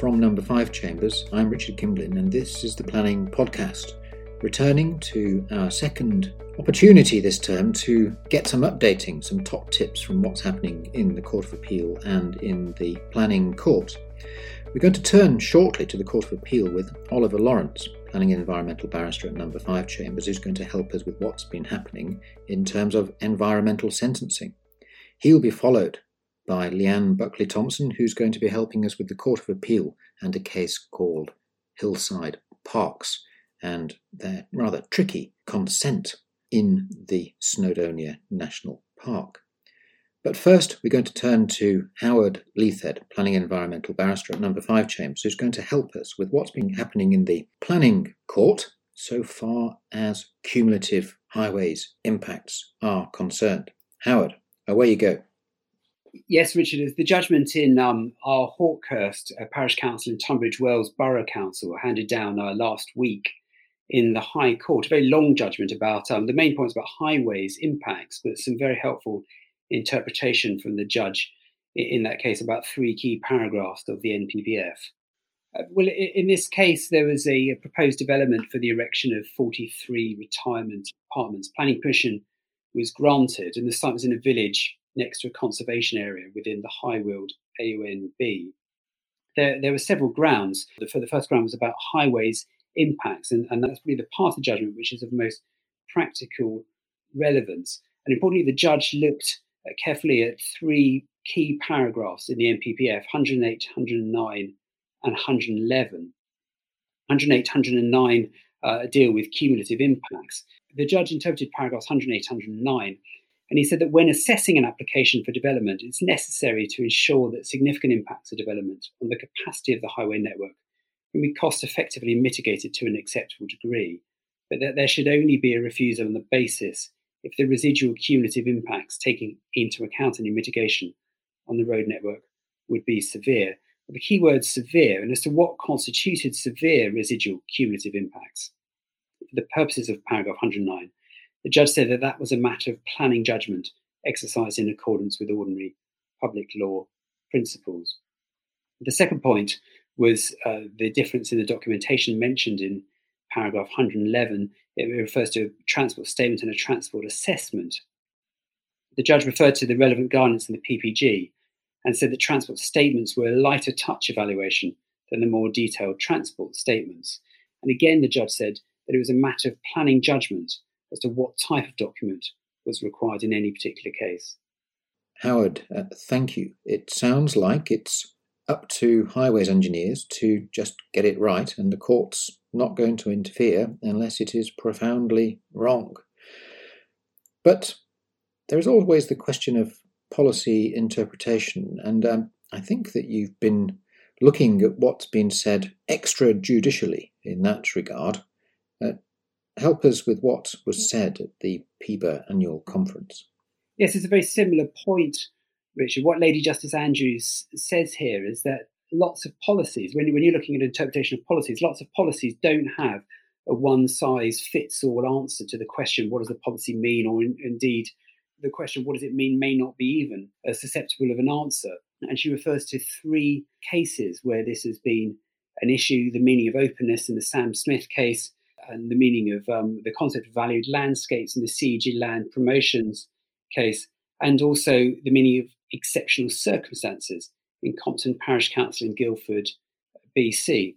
From Number 5 Chambers, I'm Richard Kimblin, and this is the Planning Podcast, returning to our second opportunity this term to get some updating, some top tips from what's happening in the Court of Appeal and in the Planning Court. We're going to turn shortly to the Court of Appeal with Oliver Lawrence, Planning and Environmental Barrister at Number 5 Chambers, who's going to help us with what's been happening in terms of environmental sentencing. He'll be followed by Leanne Buckley Thomson, who's going to be helping us with the Court of Appeal and a case called Hillside Parks and their rather tricky consent in the Snowdonia National Park. But first, we're going to turn to Howard Leithead, Planning Environmental Barrister at Number 5 Chambers, who's going to help us with what's been happening in the planning court so far as cumulative highways impacts are concerned. Howard, away you go. Yes, Richard, the judgment in um, our Hawkhurst uh, Parish Council and Tunbridge Wells Borough Council handed down uh, last week in the High Court. A very long judgment about um, the main points about highways impacts, but some very helpful interpretation from the judge in that case about three key paragraphs of the NPPF. Uh, well, in this case, there was a, a, proposed development for the erection of 43 retirement apartments. Planning permission was granted, and the site was in a village next to a conservation area within the High Weald AONB. There, there were several grounds. The, the first ground was about highways impacts, and, and that's really the part of judgment which is of most practical relevance. And importantly, the judge looked uh, carefully at three key paragraphs in the NPPF 108, 109, and 111. 108, 109 uh, deal with cumulative impacts. The judge interpreted paragraphs 108, 109 and he said that when assessing an application for development, it's necessary to ensure that significant impacts of development on the capacity of the highway network can be cost effectively mitigated to an acceptable degree, but that there should only be a refusal on the basis if the residual cumulative impacts taking into account any mitigation on the road network would be severe. But the key word severe, and as to what constituted severe residual cumulative impacts. For the purposes of paragraph 109, the judge said that that was a matter of planning judgment exercised in accordance with ordinary public law principles. The second point was uh, the difference in the documentation mentioned in paragraph 111. It refers to a transport statement and a transport assessment. The judge referred to the relevant guidance in the PPG and said that transport statements were a lighter touch evaluation than the more detailed transport statements. And again, the judge said that it was a matter of planning judgment as to what type of document was required in any particular case. Howard, uh, thank you. It sounds like it's up to highways engineers to just get it right, and the court's not going to interfere unless it is profoundly wrong. But there is always the question of policy interpretation, and um, I think that you've been looking at what's been said extrajudicially in that regard. Uh, help us with what was said at the PIBA annual conference. Yes, it's a very similar point, Richard. What Lady Justice Andrews says here is that lots of policies, when, when you're looking at interpretation of policies, lots of policies don't have a one size fits all answer to the question, what does the policy mean? Or in, indeed, the question, what does it mean, may not be even uh, susceptible of an answer. And she refers to three cases where this has been an issue the meaning of openness in the Sam Smith case, and the meaning of um, the concept of valued landscapes in the CEG land promotions case, and also the meaning of exceptional circumstances in Compton Parish Council in Guildford, BC.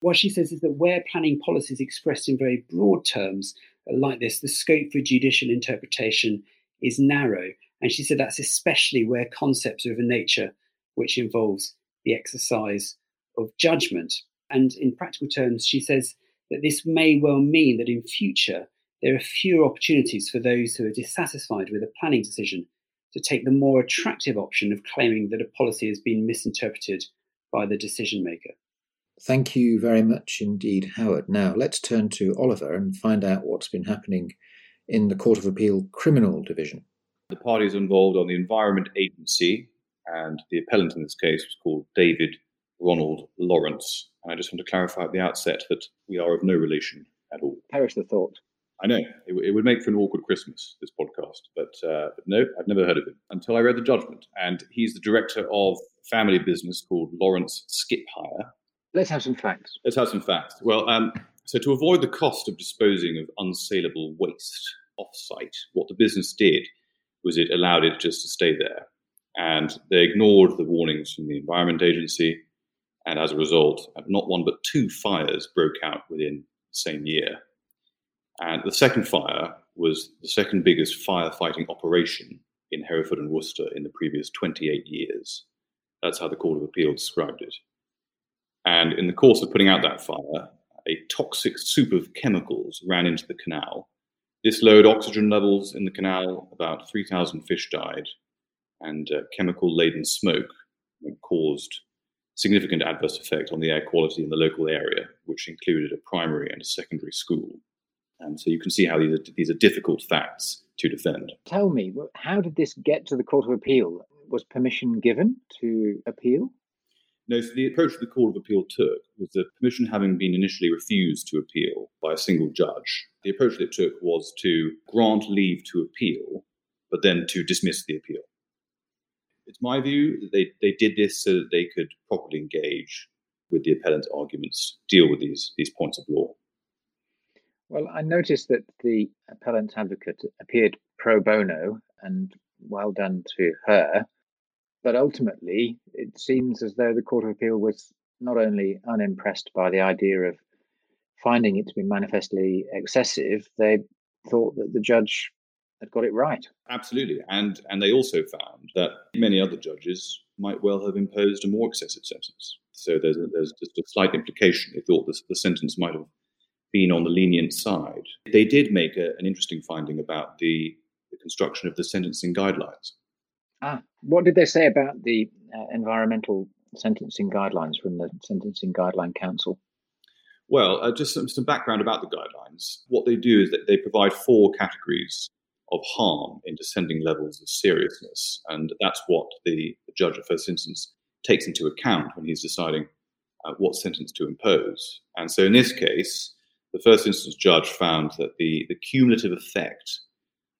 What she says is that where planning policy is expressed in very broad terms, like this, the scope for judicial interpretation is narrow. And she said that's especially where concepts are of a nature which involves the exercise of judgment. And in practical terms, she says that this may well mean that in future there are fewer opportunities for those who are dissatisfied with a planning decision to take the more attractive option of claiming that a policy has been misinterpreted by the decision maker. Thank you very much indeed, Howard. Now let's turn to Oliver and find out what's been happening in the Court of Appeal Criminal Division. The parties involved are the Environment Agency, and the appellant in this case was called David Ronald Lawrence. I just want to clarify at the outset that we are of no relation at all. Perish the thought. I know it, it, would make for an awkward Christmas, this podcast, but, uh, but no, I've never heard of him until I read the judgment. And he's the director of family business called Lawrence Skip Hire, Let's have some facts. Let's have some facts. Well, um, so to avoid the cost of disposing of unsaleable waste off-site, what the business did was it allowed it just to stay there, and they ignored the warnings from the Environment Agency, and as a result, not one but two fires broke out within the same year. And the second fire was the second biggest firefighting operation in Hereford and Worcester in the previous 28 years. That's how the Court of Appeal described it. And in the course of putting out that fire, a toxic soup of chemicals ran into the canal. This lowered oxygen levels in the canal, about 3,000 fish died, and uh, chemical laden smoke caused significant adverse effect on the air quality in the local area, which included a primary and a secondary school. And so you can see how these are, these are difficult facts to defend. Tell me, how did this get to the Court of Appeal? Was permission given to appeal? No, so the approach the Court of Appeal took was that permission having been initially refused to appeal by a single judge, the approach that it took was to grant leave to appeal, but then to dismiss the appeal. It's my view that they, they did this so that they could properly engage with the appellant's arguments, deal with these, these points of law. Well, I noticed that the appellant advocate appeared pro bono, and well done to her. But ultimately, it seems as though the Court of Appeal was not only unimpressed by the idea of finding it to be manifestly excessive, they thought that the judge had got it right. Absolutely. And and they also found that many other judges might well have imposed a more excessive sentence. So there's a, there's just a slight implication. They thought the sentence might have been on the lenient side. They did make a, an interesting finding about the, the construction of the sentencing guidelines. Ah, what did they say about the uh, environmental sentencing guidelines from the Sentencing Guideline Council? Well, uh, just some, some background about the guidelines. What they do is that they provide four categories of harm in descending levels of seriousness. And that's what the, judge at first instance takes into account when he's deciding uh, what sentence to impose. And so in this case, the first instance judge found that the, the cumulative effect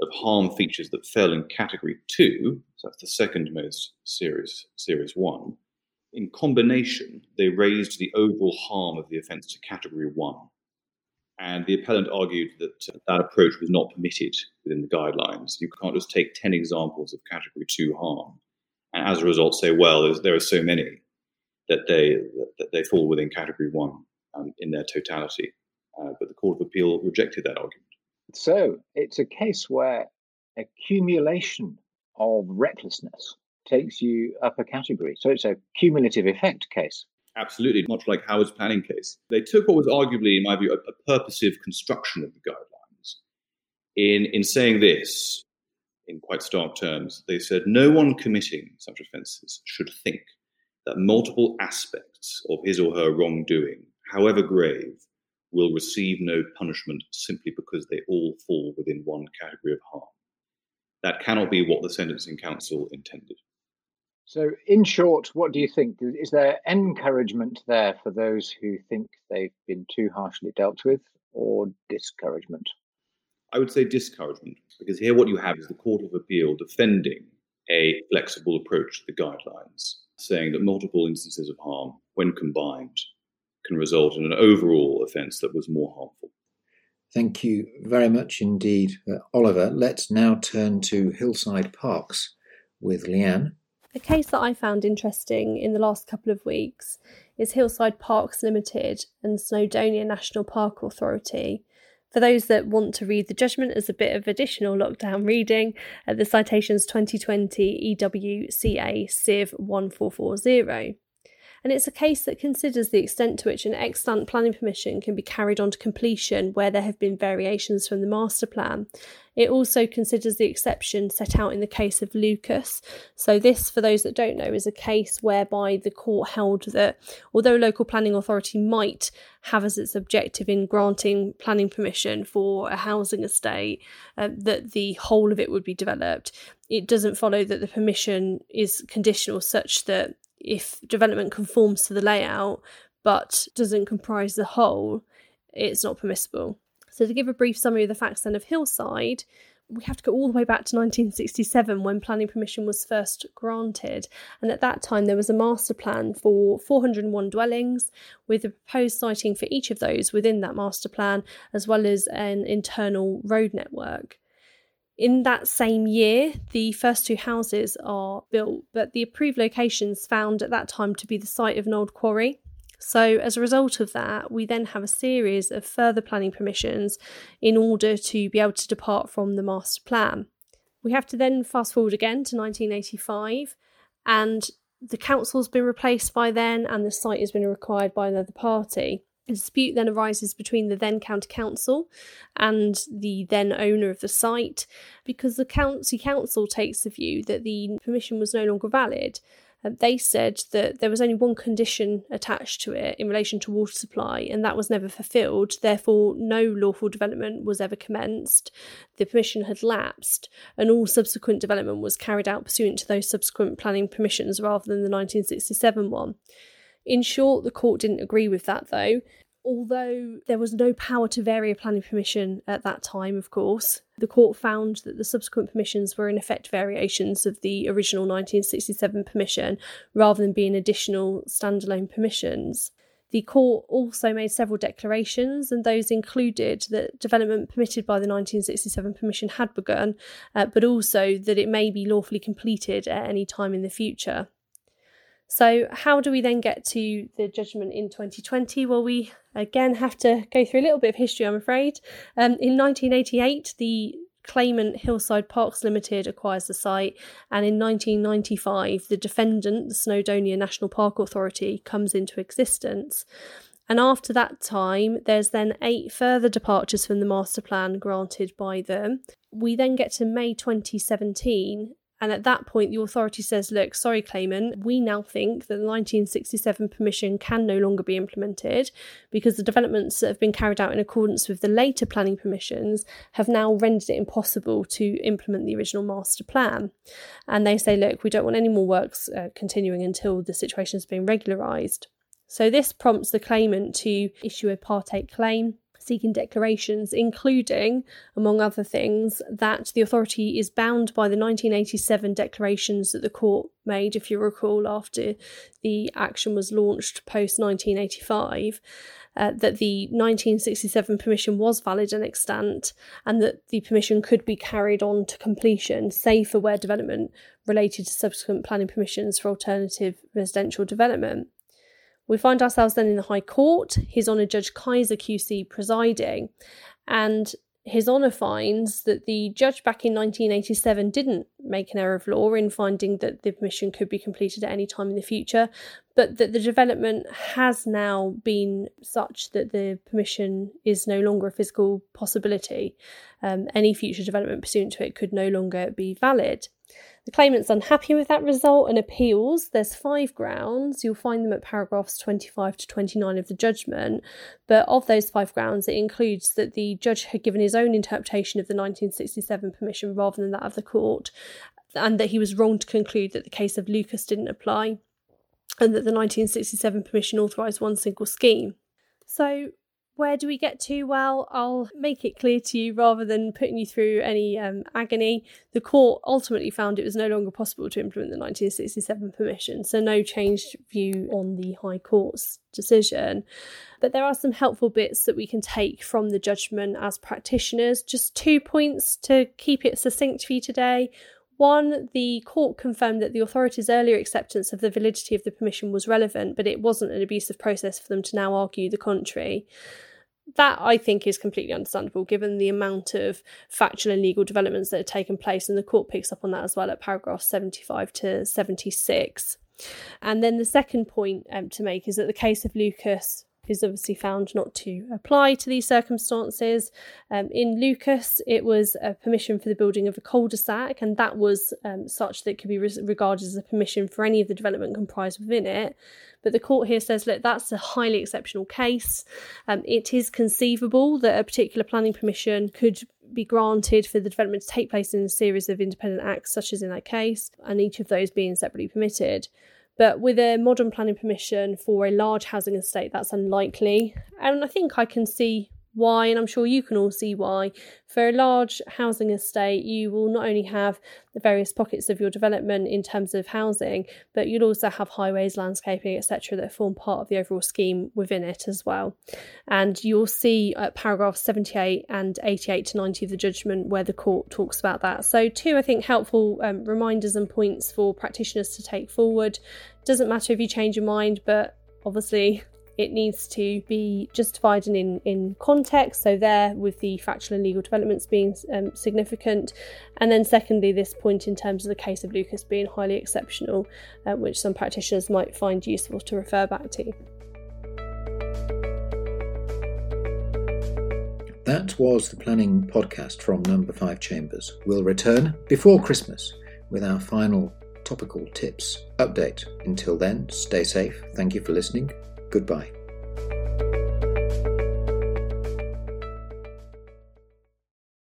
of harm features that fell in category two, so that's the second most serious, serious one, in combination, they raised the overall harm of the offence to category one. And the appellant argued that uh, that approach was not permitted within the guidelines. You can't just take 10 examples of category two harm and as a result say, well, there are so many that they, that they fall within category one um, in their totality. Uh, but the Court of Appeal rejected that argument. So it's a case where accumulation of recklessness takes you up a category. So it's a cumulative effect case. Absolutely, much like Howard's planning case. They took what was arguably, in my view, a, a purposive construction of the guidelines. In, in saying this, in quite stark terms, they said no one committing such offences should think that multiple aspects of his or her wrongdoing, however grave, will receive no punishment simply because they all fall within one category of harm. That cannot be what the Sentencing Council intended. So, in short, what do you think? Is there encouragement there for those who think they've been too harshly dealt with, or discouragement? I would say discouragement, because here what you have is the Court of Appeal defending a flexible approach to the guidelines, saying that multiple instances of harm, when combined, can result in an overall offence that was more harmful. Thank you very much indeed, uh, Oliver. Let's now turn to Hillside Parks with Leanne. A case that I found interesting in the last couple of weeks is Hillside Parks Limited and Snowdonia National Park Authority. For those that want to read the judgment as a bit of additional lockdown reading, uh, the citations 2020 EWCA Civ 1440 and it's a case that considers the extent to which an extant planning permission can be carried on to completion where there have been variations from the master plan. It also considers the exception set out in the case of Lucas. So, this, for those that don't know, is a case whereby the court held that although local planning authority might have as its objective in granting planning permission for a housing estate uh, that the whole of it would be developed, it doesn't follow that the permission is conditional such that if development conforms to the layout but doesn't comprise the whole, it's not permissible. So, to give a brief summary of the facts then of Hillside, we have to go all the way back to 1967 when planning permission was first granted. And at that time, there was a master plan for 401 dwellings with a proposed siting for each of those within that master plan, as well as an internal road network. In that same year, the first two houses are built, but the approved locations found at that time to be the site of an old quarry. So, as a result of that, we then have a series of further planning permissions in order to be able to depart from the master plan. We have to then fast forward again to 1985, and the council's been replaced by then, and the site has been acquired by another party. A dispute then arises between the then county council and the then owner of the site because the county council takes the view that the permission was no longer valid uh, they said that there was only one condition attached to it in relation to water supply, and that was never fulfilled. Therefore, no lawful development was ever commenced. The permission had lapsed, and all subsequent development was carried out pursuant to those subsequent planning permissions rather than the 1967 one. In short, the court didn't agree with that though, although there was no power to vary a planning permission at that time, of course, the court found that the subsequent permissions were in effect variations of the original 1967 permission rather than being additional standalone permissions. The court also made several declarations, and those included that development permitted by the 1967 permission had begun, uh, but also that it may be lawfully completed at any time in the future. So, how do we then get to the judgment in 2020? Well, we again have to go through a little bit of history, I'm afraid. Um, in 1988, the claimant Hillside Parks Limited acquires the site, and in 1995, the defendant, the Snowdonia National Park Authority, comes into existence. And after that time, there's then eight further departures from the master plan granted by them. We then get to May 2017, and at that point, the authority says, Look, sorry, claimant, we now think that the 1967 permission can no longer be implemented because the developments that have been carried out in accordance with the later planning permissions have now rendered it impossible to implement the original master plan. And they say, Look, we don't want any more works uh, continuing until the situation has been regularised. So this prompts the claimant to issue a Part 8 claim seeking declarations, including, among other things, that the authority is bound by the 1987 declarations that the court made, if you recall, after the action was launched post 1985. Uh, that the 1967 permission was valid and extant, and that the permission could be carried on to completion, save for where development related to subsequent planning permissions for alternative residential development. We find ourselves then in the High Court, His Honour Judge Keyser QC presiding, and His Honour finds that the judge back in 1987 didn't make an error of law in finding that the permission could be completed at any time in the future, but that the development has now been such that the permission is no longer a physical possibility. Um, any future development pursuant to it could no longer be valid. The claimant's unhappy with that result and appeals. There's five grounds. You'll find them at paragraphs 25 to 29 of the judgment. But of those five grounds, it includes that the judge had given his own interpretation of the 1967 permission rather than that of the court, and that he was wrong to conclude that the case of Lucas didn't apply, and that the 1967 permission authorised one single scheme. So, where do we get to? Well, I'll make it clear to you rather than putting you through any um, agony. The court ultimately found it was no longer possible to implement the 1967 permission, so no changed view on the High Court's decision. But there are some helpful bits that we can take from the judgment as practitioners. Just two points to keep it succinct for you today. One, the court confirmed that the authorities' earlier acceptance of the validity of the permission was relevant, but it wasn't an abusive process for them to now argue the contrary. That I think is completely understandable given the amount of factual and legal developments that have taken place, and the court picks up on that as well at paragraph 75 to 76. And then the second point um, to make is that the case of Lucas is obviously found not to apply to these circumstances. Um, in Lucas, it was a permission for the building of a cul-de-sac, and that was um, such that it could be re- regarded as a permission for any of the development comprised within it. But the court here says, look, that's a highly exceptional case. Um, it is conceivable that a particular planning permission could be granted for the development to take place in a series of independent acts, such as in that case, and each of those being separately permitted. But with a modern planning permission for a large housing estate, that's unlikely. And I think I can see why, and I'm sure you can all see why. For a large housing estate, you will not only have the various pockets of your development in terms of housing, but you'll also have highways, landscaping, etc., that form part of the overall scheme within it as well. And you'll see at paragraphs 78 and 88 to 90 of the judgment where the court talks about that. So, two, I think, helpful um, reminders and points for practitioners to take forward. Doesn't matter if you change your mind, but obviously it needs to be justified and in, in context, so there with the factual and legal developments being um, significant. And then, secondly, this point in terms of the case of Lucas being highly exceptional, uh, which some practitioners might find useful to refer back to. That was the planning podcast from Number 5 Chambers. We'll return before Christmas with our final topical tips update. Until then, stay safe. Thank you for listening Goodbye.